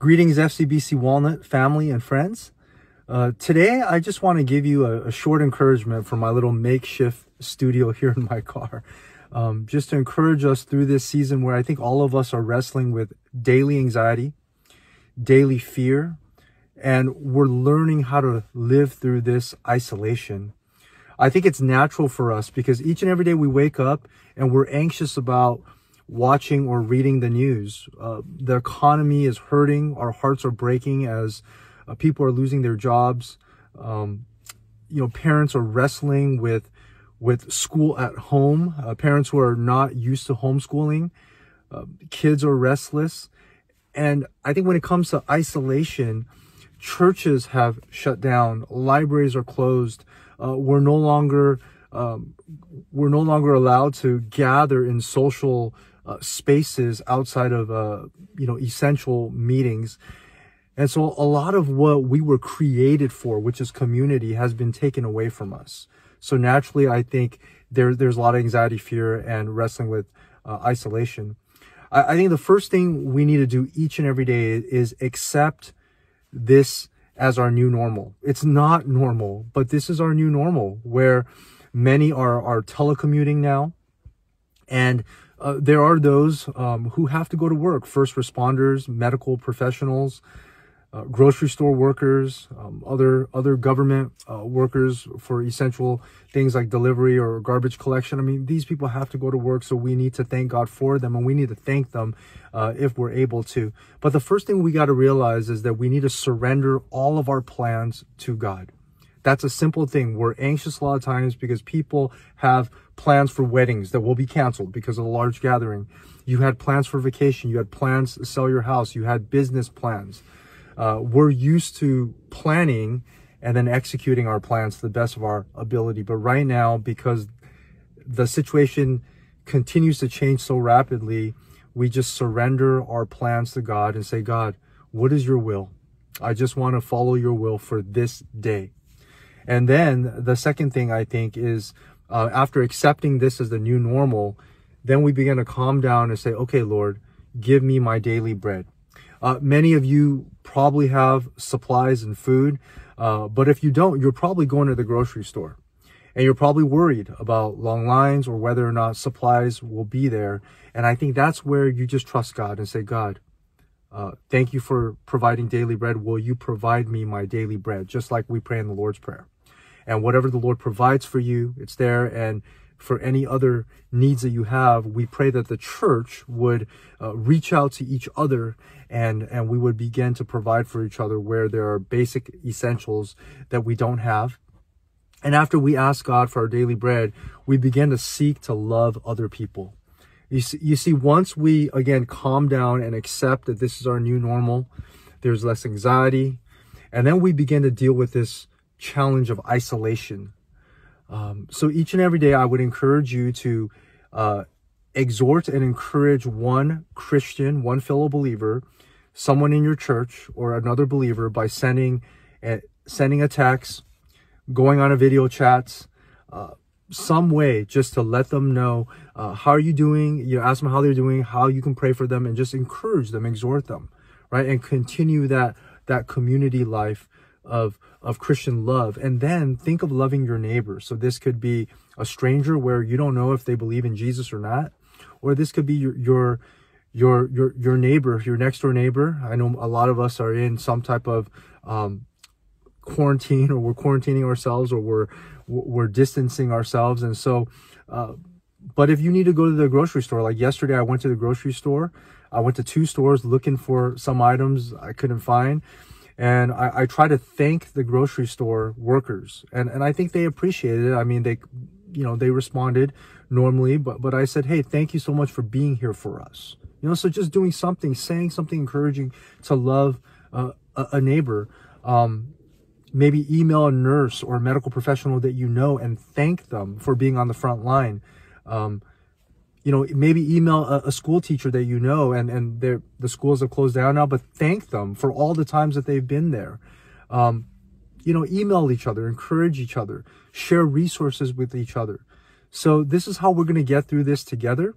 Greetings, FCBC Walnut family and friends. Uh, today, I just want to give you a, a, short encouragement from my little makeshift studio here in my car. Um, just to encourage us through this season where I think all of us are wrestling with daily anxiety, daily fear, and we're learning how to live through this isolation. I think it's natural for us because each and every day we wake up and we're anxious about watching or reading the news. Uh, the economy is hurting. Our hearts are breaking as uh, people are losing their jobs. Um, you know, parents are wrestling with with school at home. Uh, parents who are not used to homeschooling. Uh, kids are restless, and I think when it comes to isolation, churches have shut down. Libraries are closed. Uh, we're no longer um, we're no longer allowed to gather in social uh, spaces outside of uh, you know essential meetings. And so a lot of what we were created for which is community has been taken away from us. So naturally i think there, there's a lot of anxiety fear and wrestling with uh, isolation. I, I think the first thing we need to do each and every day is accept this as our new normal. It's not normal but this is our new normal where many are are telecommuting now and uh, there are those um, who have to go to work first responders medical professionals uh, grocery store workers um, other other government uh, workers for essential things like delivery or garbage collection. I mean these people have to go to work so we need to thank god for them and we need to thank them uh, if we're able to. But the first thing we got to realize is that we need to surrender all of our plans to god. That's a simple thing. We're anxious a lot of times because people have plans for weddings that will be canceled because of a large gathering. You had plans for vacation. You had plans to sell your house. You had business plans. Uh, we're used to planning and then executing our plans to the best of our ability. But right now, because the situation continues to change so rapidly, we just surrender our plans to God and say, God, what is your will? I just want to follow your will for this day. And then the second thing I think is uh, after accepting this as the new normal, then we begin to calm down and say, okay, Lord, give me my daily bread. Uh, many of you probably have supplies and food, uh, but if you don't, you're probably going to the grocery store and you're probably worried about long lines or whether or not supplies will be there. And I think that's where you just trust God and say, God, uh, thank you for providing daily bread. Will you provide me my daily bread? Just like we pray in the Lord's Prayer and whatever the Lord provides for you, it's there. And for any other needs that you have, we pray that the church would uh, reach out to each other and, and we would begin to provide for each other where there are basic essentials that we don't have. And after we ask God for our daily bread, we begin to seek to love other people. You see, you see, once we again calm down and accept that this is our new normal, there's less anxiety. And then we begin to deal with this challenge of isolation. Um, so each and every day, I would encourage you to uh, exhort and encourage one Christian, one fellow believer, someone in your church or another believer by sending a, sending a text, going on a video chat, uh, some way just to let them know uh, how are you doing. You ask them how they're doing, how you can pray for them, and just encourage them, exhort them, right, and continue that that community life of of Christian love. And then think of loving your neighbor. So this could be a stranger where you don't know if they believe in Jesus or not, or this could be your your your your, your neighbor, your next door neighbor. I know a lot of us are in some type of um, quarantine, or we're quarantining ourselves, or we're we're distancing ourselves, and so. Uh, but if you need to go to the grocery store, like yesterday, I went to the grocery store. I went to two stores looking for some items I couldn't find and I, I try to thank the grocery store workers and, and I think they appreciated it. I mean, they, you know, they responded normally, but, but I said, Hey, thank you so much for being here for us. You know, so just doing something, saying something encouraging to love uh, a, neighbor, um, maybe email a nurse or a medical professional that you know and thank them for being on the front line. Um, you know, maybe email a, a, school teacher that you know and, and the schools have closed down now, but thank them for all the times that they've been there. Um, you know, email each other, encourage each other, share resources with each other. So this is how we're going to get through this together.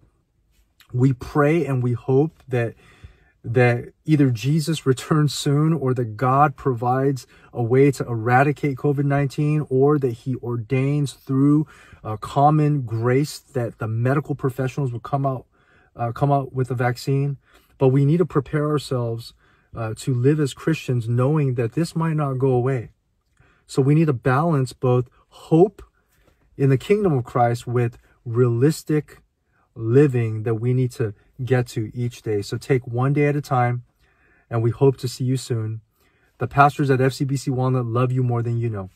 We pray and we hope that that either Jesus returns soon or that God provides a way to eradicate COVID 19 or that he ordains through uh, common grace that the medical professionals will come out, uh, come out with a vaccine. But we need to prepare ourselves uh, to live as Christians knowing that this might not go away. So we need to balance both hope in the kingdom of Christ with realistic living that we need to get to each day. So take one day at a time, and we hope to see you soon. The pastors at FCBC Walnut love you more than you know.